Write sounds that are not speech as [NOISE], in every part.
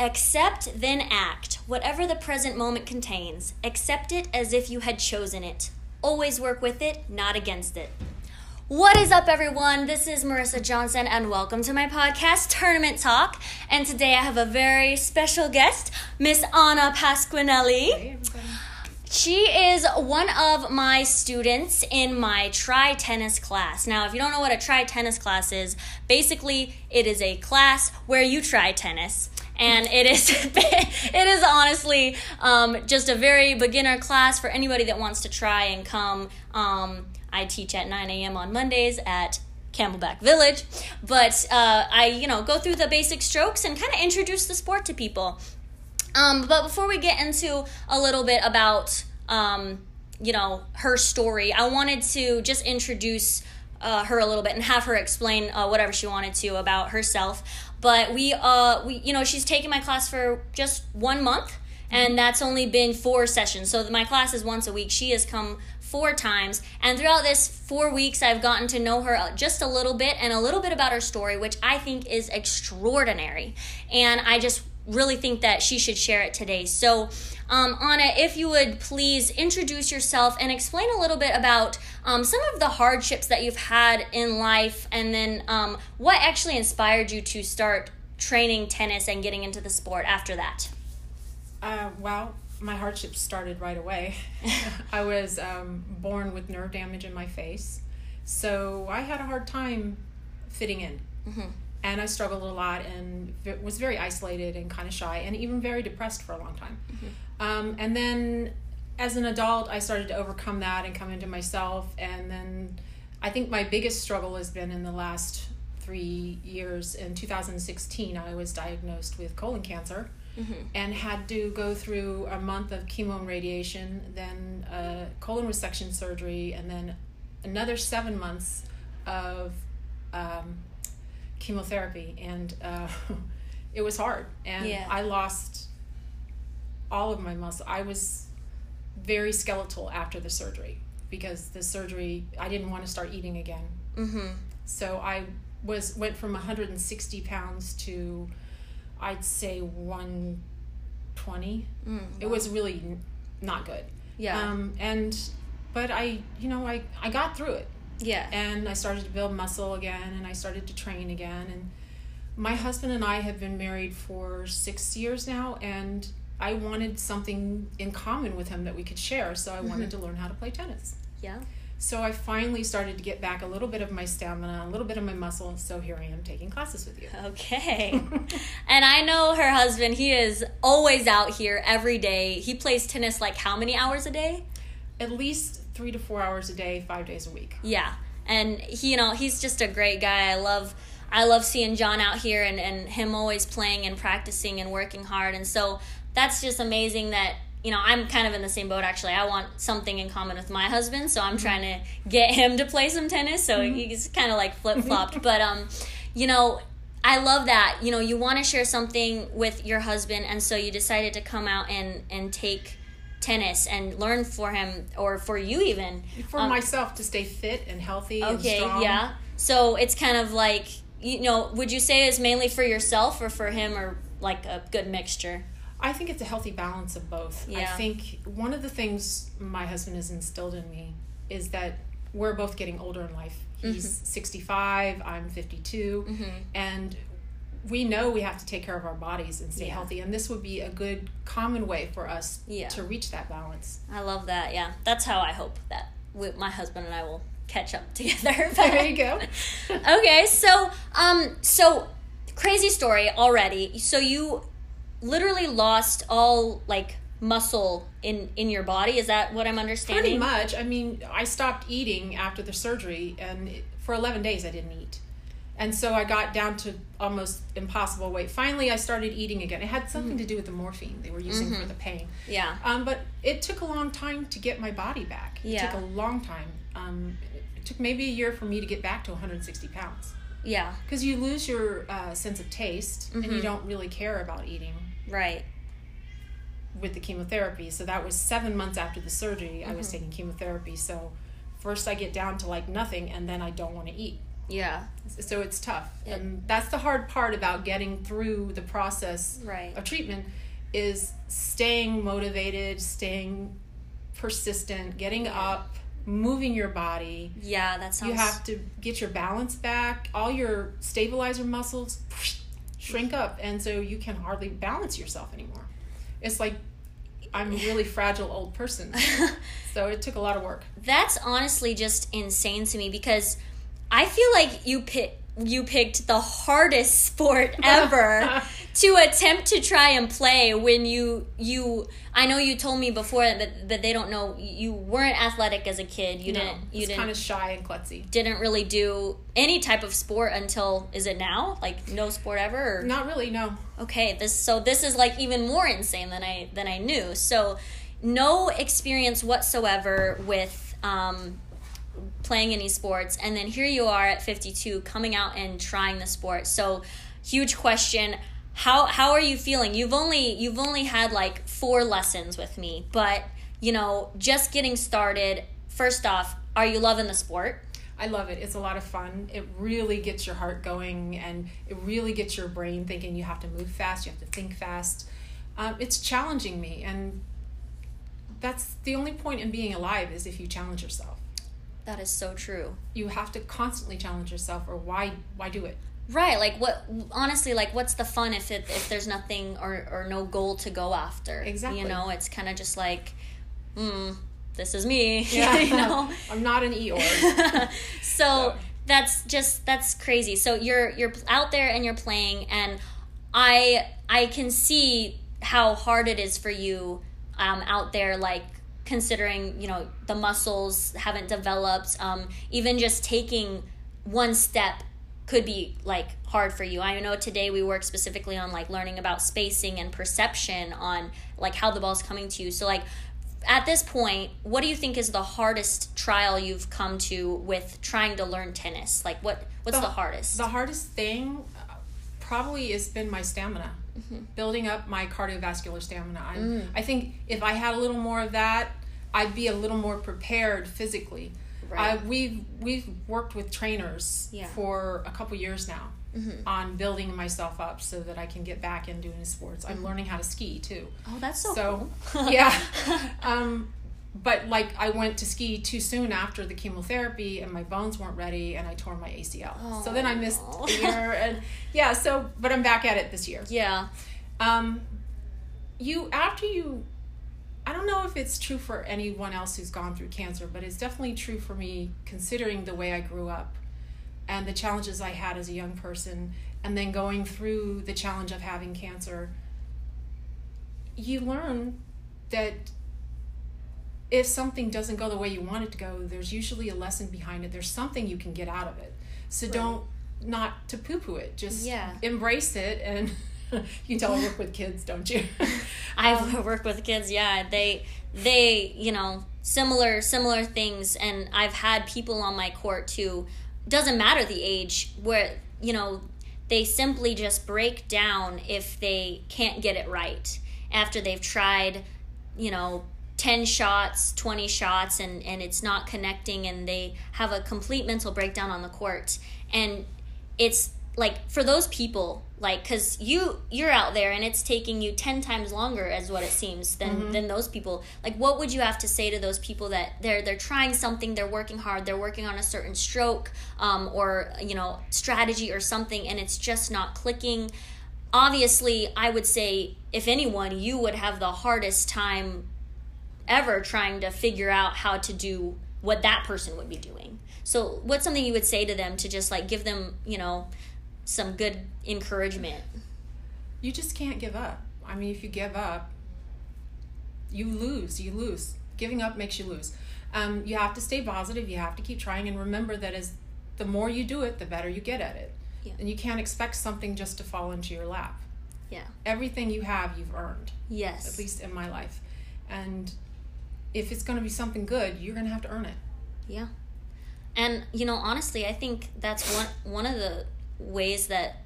Accept, then act. Whatever the present moment contains, accept it as if you had chosen it. Always work with it, not against it. What is up, everyone? This is Marissa Johnson, and welcome to my podcast, Tournament Talk. And today I have a very special guest, Miss Anna Pasquinelli. She is one of my students in my tri tennis class. Now, if you don't know what a tri tennis class is, basically it is a class where you try tennis. And it is, [LAUGHS] it is honestly um, just a very beginner class for anybody that wants to try and come. Um, I teach at 9 a.m. on Mondays at Camelback Village, but uh, I, you know, go through the basic strokes and kind of introduce the sport to people. Um, but before we get into a little bit about, um, you know, her story, I wanted to just introduce uh, her a little bit and have her explain uh, whatever she wanted to about herself. But we, uh, we, you know, she's taken my class for just one month, and that's only been four sessions. So my class is once a week. She has come four times, and throughout this four weeks, I've gotten to know her just a little bit and a little bit about her story, which I think is extraordinary. And I just really think that she should share it today. So, um, Anna, if you would please introduce yourself and explain a little bit about um, some of the hardships that you've had in life, and then um, what actually inspired you to start training tennis and getting into the sport after that. Uh, well, my hardships started right away. [LAUGHS] I was um, born with nerve damage in my face, so I had a hard time fitting in. Mm-hmm. And I struggled a lot and was very isolated and kind of shy and even very depressed for a long time. Mm-hmm. Um, and then as an adult, I started to overcome that and come into myself. And then I think my biggest struggle has been in the last three years. In 2016, I was diagnosed with colon cancer mm-hmm. and had to go through a month of chemo and radiation, then a colon resection surgery, and then another seven months of um, chemotherapy. And uh, [LAUGHS] it was hard. And yeah. I lost all of my muscle. I was very skeletal after the surgery because the surgery I didn't want to start eating again. Mm-hmm. So I was went from 160 pounds to I'd say 120. Mm, wow. It was really not good. Yeah. Um, and but I, you know, I I got through it. Yeah. And I started to build muscle again, and I started to train again. And my husband and I have been married for six years now, and I wanted something in common with him that we could share. So I wanted mm-hmm. to learn how to play tennis. Yeah. So I finally started to get back a little bit of my stamina, a little bit of my muscle. So here I am taking classes with you. Okay. [LAUGHS] and I know her husband, he is always out here every day. He plays tennis like how many hours a day? At least three to four hours a day, five days a week. Yeah. And he, you know, he's just a great guy. I love I love seeing John out here and, and him always playing and practicing and working hard. And so that's just amazing that you know, I'm kind of in the same boat actually. I want something in common with my husband, so I'm mm-hmm. trying to get him to play some tennis. So mm-hmm. he's kind of like flip flopped. [LAUGHS] but um, you know, I love that. You know, you want to share something with your husband, and so you decided to come out and and take tennis and learn for him or for you even for um, myself to stay fit and healthy. Okay, and yeah. So it's kind of like you know, would you say it's mainly for yourself or for him or like a good mixture? I think it's a healthy balance of both. Yeah. I think one of the things my husband has instilled in me is that we're both getting older in life. He's mm-hmm. 65, I'm 52, mm-hmm. and we know we have to take care of our bodies and stay yeah. healthy and this would be a good common way for us yeah. to reach that balance. I love that. Yeah. That's how I hope that we, my husband and I will catch up [LAUGHS] together. there you go. [LAUGHS] okay, so um so crazy story already. So you literally lost all like muscle in in your body is that what i'm understanding pretty much i mean i stopped eating after the surgery and for 11 days i didn't eat and so i got down to almost impossible weight finally i started eating again it had something mm-hmm. to do with the morphine they were using mm-hmm. for the pain yeah um, but it took a long time to get my body back it yeah. took a long time um, it took maybe a year for me to get back to 160 pounds yeah because you lose your uh, sense of taste mm-hmm. and you mm-hmm. don't really care about eating Right. With the chemotherapy. So that was seven months after the surgery. I was mm-hmm. taking chemotherapy. So first I get down to like nothing and then I don't want to eat. Yeah. So it's tough. It- and that's the hard part about getting through the process Right. of treatment is staying motivated, staying persistent, getting up, moving your body. Yeah, that sounds You have to get your balance back. All your stabilizer muscles [SNIFFS] shrink up, and so you can hardly balance yourself anymore. It's like I'm a really [LAUGHS] fragile old person. [LAUGHS] So it took a lot of work. That's honestly just insane to me because I feel like you pick you picked the hardest [LAUGHS] sport [LAUGHS] ever to attempt to try and play when you you I know you told me before that that they don't know you weren't athletic as a kid. You No, didn't you didn't kind of shy and klutzy. didn't really do any type of sport until is it now? Like no sport ever or Not really, no. okay this so this is like even more insane than i than i knew so no experience whatsoever with um playing any sports and then here you are at 52 coming out and trying the sport so huge question how how are you feeling you've only you've only had like four lessons with me but you know just getting started first off are you loving the sport I love it. It's a lot of fun. It really gets your heart going and it really gets your brain thinking you have to move fast, you have to think fast. Um, it's challenging me, and that's the only point in being alive is if you challenge yourself. That is so true You have to constantly challenge yourself, or why why do it? Right, like what honestly like what's the fun if it if there's nothing or or no goal to go after. Exactly. You know, it's kind of just like mm, this is me, [LAUGHS] Yeah, you know. [LAUGHS] I'm not an Eeyore. [LAUGHS] so So- that's just that's crazy. So you're you're out there and you're playing and I I can see how hard it is for you um out there like considering, you know, the muscles haven't developed um even just taking one step could be like hard for you. I know today we work specifically on like learning about spacing and perception on like how the ball's coming to you. So like at this point, what do you think is the hardest trial you've come to with trying to learn tennis? Like what what's the, hardest? The hardest thing uh, probably has been my stamina, Mm-hmm. building up my cardiovascular stamina. I, Mm. I think if I had a little more of that, I'd be a little more prepared physically. Right. I, we've we've worked with trainers Yeah. for a couple years now Mhm. on building myself up so that I can get back in doing sports. I'm learning how to ski too. oh, that's so, So cool. [LAUGHS] yeah, [LAUGHS] um, but like I went to ski too soon after the chemotherapy, and my bones weren't ready, and I tore my ACL. Oh. So then I missed a year, and yeah. So but I'm back at it this year. yeah. Um, you after you, I don't know if it's true for anyone else who's gone through cancer, but it's definitely true for me considering the way I grew up, and the challenges I had as a young person, and then going through the challenge of having cancer. You learn that if something doesn't go the way you want it to go, there's usually a lesson behind it. There's something you can get out of it. So don't not to poo poo it. Just Yeah. embrace it and [LAUGHS] [LAUGHS] you don't work with kids, don't you? [LAUGHS] I Um, [LAUGHS] work with kids. Yeah, they they you know similar similar things, and I've had people on my court too. Doesn't matter the age, where you know they simply just break down if they can't get it right after they've tried, you know. 10 shots 20 shots and and it's not connecting and they have a complete mental breakdown on the court and it's like for those people like because you you're out there and it's taking you 10 times longer as what it seems than than those people. Like what would you have to say to those people that they're they're trying something they're working hard they're working on a certain stroke um, or you know strategy or something and it's just not clicking? Obviously i would say if anyone you would have the hardest time ever trying to figure out how to do what that person would be doing. So, what's something you would say to them to just like give them, you know, some good encouragement? you just can't give up. I mean, if you give up, you lose. You lose. Giving up makes you lose. Um, you have to stay positive. You have to keep trying, and remember that as the more you do it, the better you get at it. Yeah. And you can't expect something just to fall into your lap. Yeah. Everything you have, you've earned. Yes. At least in my life, and if it's going to be something good, you're going to have to earn it. Yeah. And you know, honestly, I think that's one one of the ways that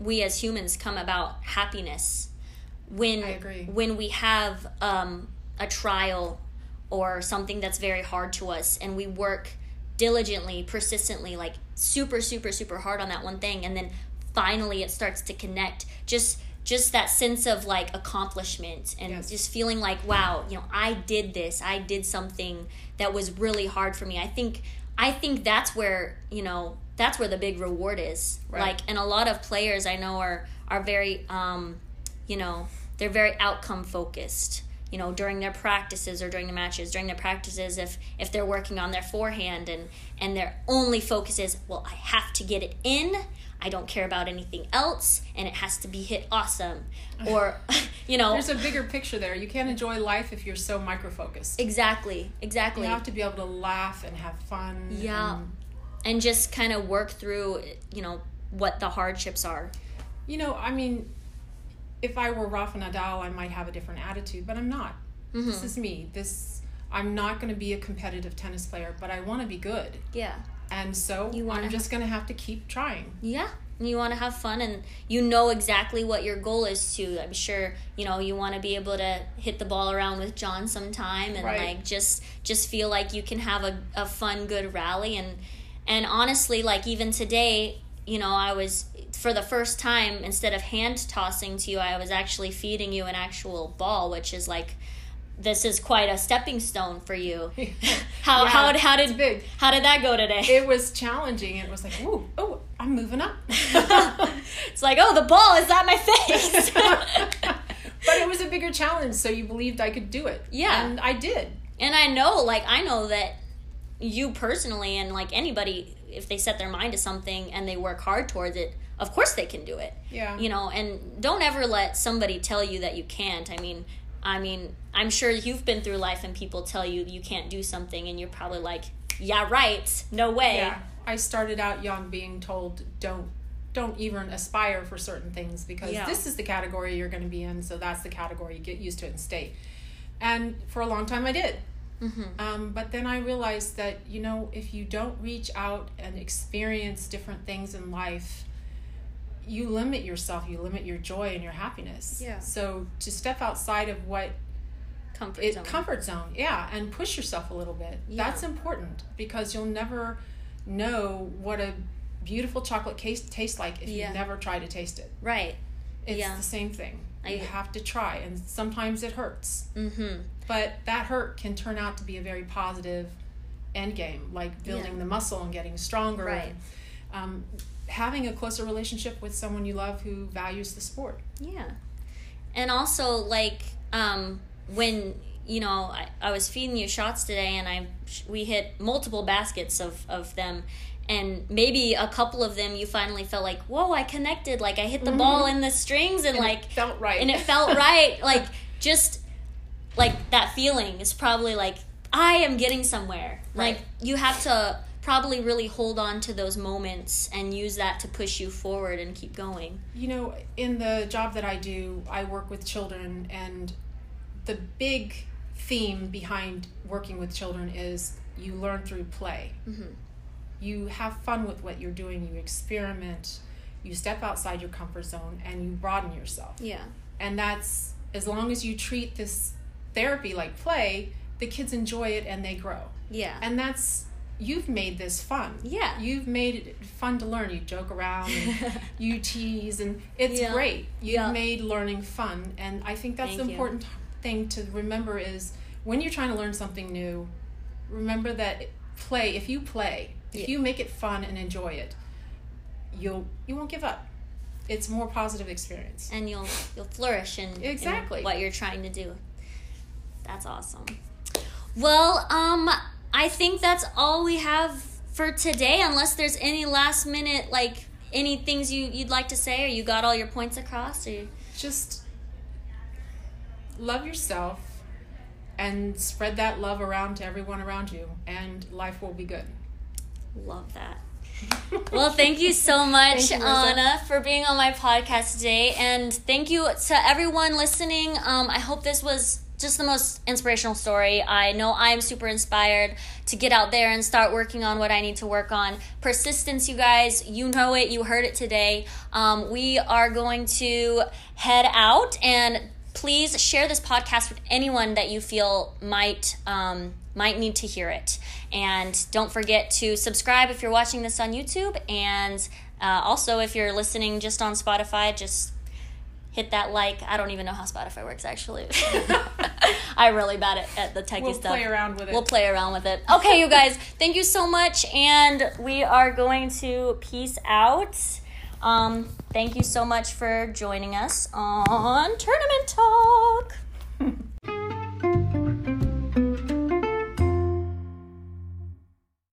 we as humans come about happiness when I agree. when we have um, a trial or something that's very hard to us and we work diligently, persistently, like super, super, super hard on that one thing, and then finally it starts to connect. Just just that sense of like accomplishment and Yes. just feeling like wow you know i did this i did something that was really hard for me i think i think that's where you know that's where the big reward is Right. like and a lot of players i know are are very um you know they're very outcome focused you know during their practices or during the matches during their practices if if they're working on their forehand and and their only focus is well i have to get it in i don't care about anything else and it has to be hit awesome [LAUGHS] or [LAUGHS] you know There's a bigger picture there. You can't enjoy life if you're so micro focused. exactly exactly You have to be able to laugh and have fun. Yeah. and- and just kind of work through you know what the hardships are you know, I mean, if I were Rafa Nadal, I might have a different attitude, but I'm not. Mm-hmm. This is me. This I'm not going to be a competitive tennis player, but I want to be good, yeah and so You I'm just going to have to keep trying. Yeah. You want to have fun and you know exactly what your goal is too. I'm sure, you know, you want to be able to hit the ball around with John sometime and Right. like just just feel like you can have a, a fun good rally and and honestly like even today, you know, I was for the first time instead of hand tossing to you, I was actually feeding you an actual ball, which is like this is quite a stepping stone for you. [LAUGHS] [LAUGHS] how Yeah, how how did big. how did that go today? It was challenging. It was like, ooh, oh, I'm moving up. [LAUGHS] it's like, oh, the ball is at my face. but it was a bigger challenge, so you believed I could do it. Yeah. and I did. and I know, like, I know that you personally and like anybody, if they set their mind to something and they work hard towards it, of course they can do it. Yeah. You know, and don't ever let somebody tell you that you can't. I mean, I mean, I'm sure you've been through life and people tell you you can't do something, and you're probably like, yeah, right, no way. Yeah, I started out young being told don't don't even aspire for certain things because Yeah. this is the category you're going to be in, so that's the category you get used to it and stay. And for a long time, I did. Mm-hmm. Um, but then I realized that you know if you don't reach out and experience different things in life, you limit yourself. You limit your joy and your happiness. Yeah. So to step outside of what Comfort it zone. comfort zone yeah and push yourself a little bit Yeah. that's important because you'll never know what a beautiful chocolate case tastes like if Yeah. you never try to taste it right. it's Yeah. the same thing you have to try and sometimes it hurts Mm-hmm. but that hurt can turn out to be a very positive end game like building Yeah. the muscle and getting stronger Right. and, um, having a closer relationship with someone you love who values the sport Yeah. And also, like, um, when, you know, I, I was feeding you shots today and I we hit multiple baskets of, of them. And maybe a couple of them you finally felt like, whoa, I connected. Like, I hit the ball in the strings and, And it like, felt right and it felt right. [LAUGHS] Like, just like that feeling is probably like, I am getting somewhere. Right. Like, you have to probably really hold on to those moments and use that to push you forward and keep going. You know, in the job that I do, I work with children, and the big theme behind working with children is you learn through play. Mhm. You have fun with what you're doing, you experiment, you step outside your comfort zone, and you broaden yourself. Yeah. And that's as long as you treat this therapy like play, the kids enjoy it and they grow. Yeah. And that's you've made this fun. Yeah. You've made it fun to learn. You joke around and [LAUGHS] you tease and it's Yeah. great. You've Yeah. made learning fun and I think that's Thank the you. important thing to remember is when you're trying to learn something new, remember that play, if you play, if Yeah. you make it fun and enjoy it, you'll you won't give up. It's more positive experience. and you'll you'll flourish in, in Exactly. what you're trying to do. That's awesome. Well, um, I think that's all we have for today. Unless there's any last minute like any things you you'd like to say, or you got all your points across, or just love yourself and spread that love around to everyone around you and life will be good. love that. [LAUGHS] Well, thank you so [LAUGHS] much, you, Anna, for being on my podcast today. And thank you to everyone listening. Um, I hope this was just the most inspirational story. I know I'm super inspired to get out there and start working on what I need to work on. Persistence, you guys, you know it, you heard it today. Um, we are going to head out and please share this podcast with anyone that you feel might um, might need to hear it And don't forget to subscribe if you're watching this on YouTube. And uh, also, if you're listening just on Spotify, just hit that like. I don't even know how Spotify works actually. [LAUGHS] [LAUGHS] I'm really bad at, at the techie stuff. We'll play around with it. We'll play around with it. Okay, you guys, thank you so much, and we are going to peace out. Um, thank you so much for joining us on Tournament Talk. [LAUGHS]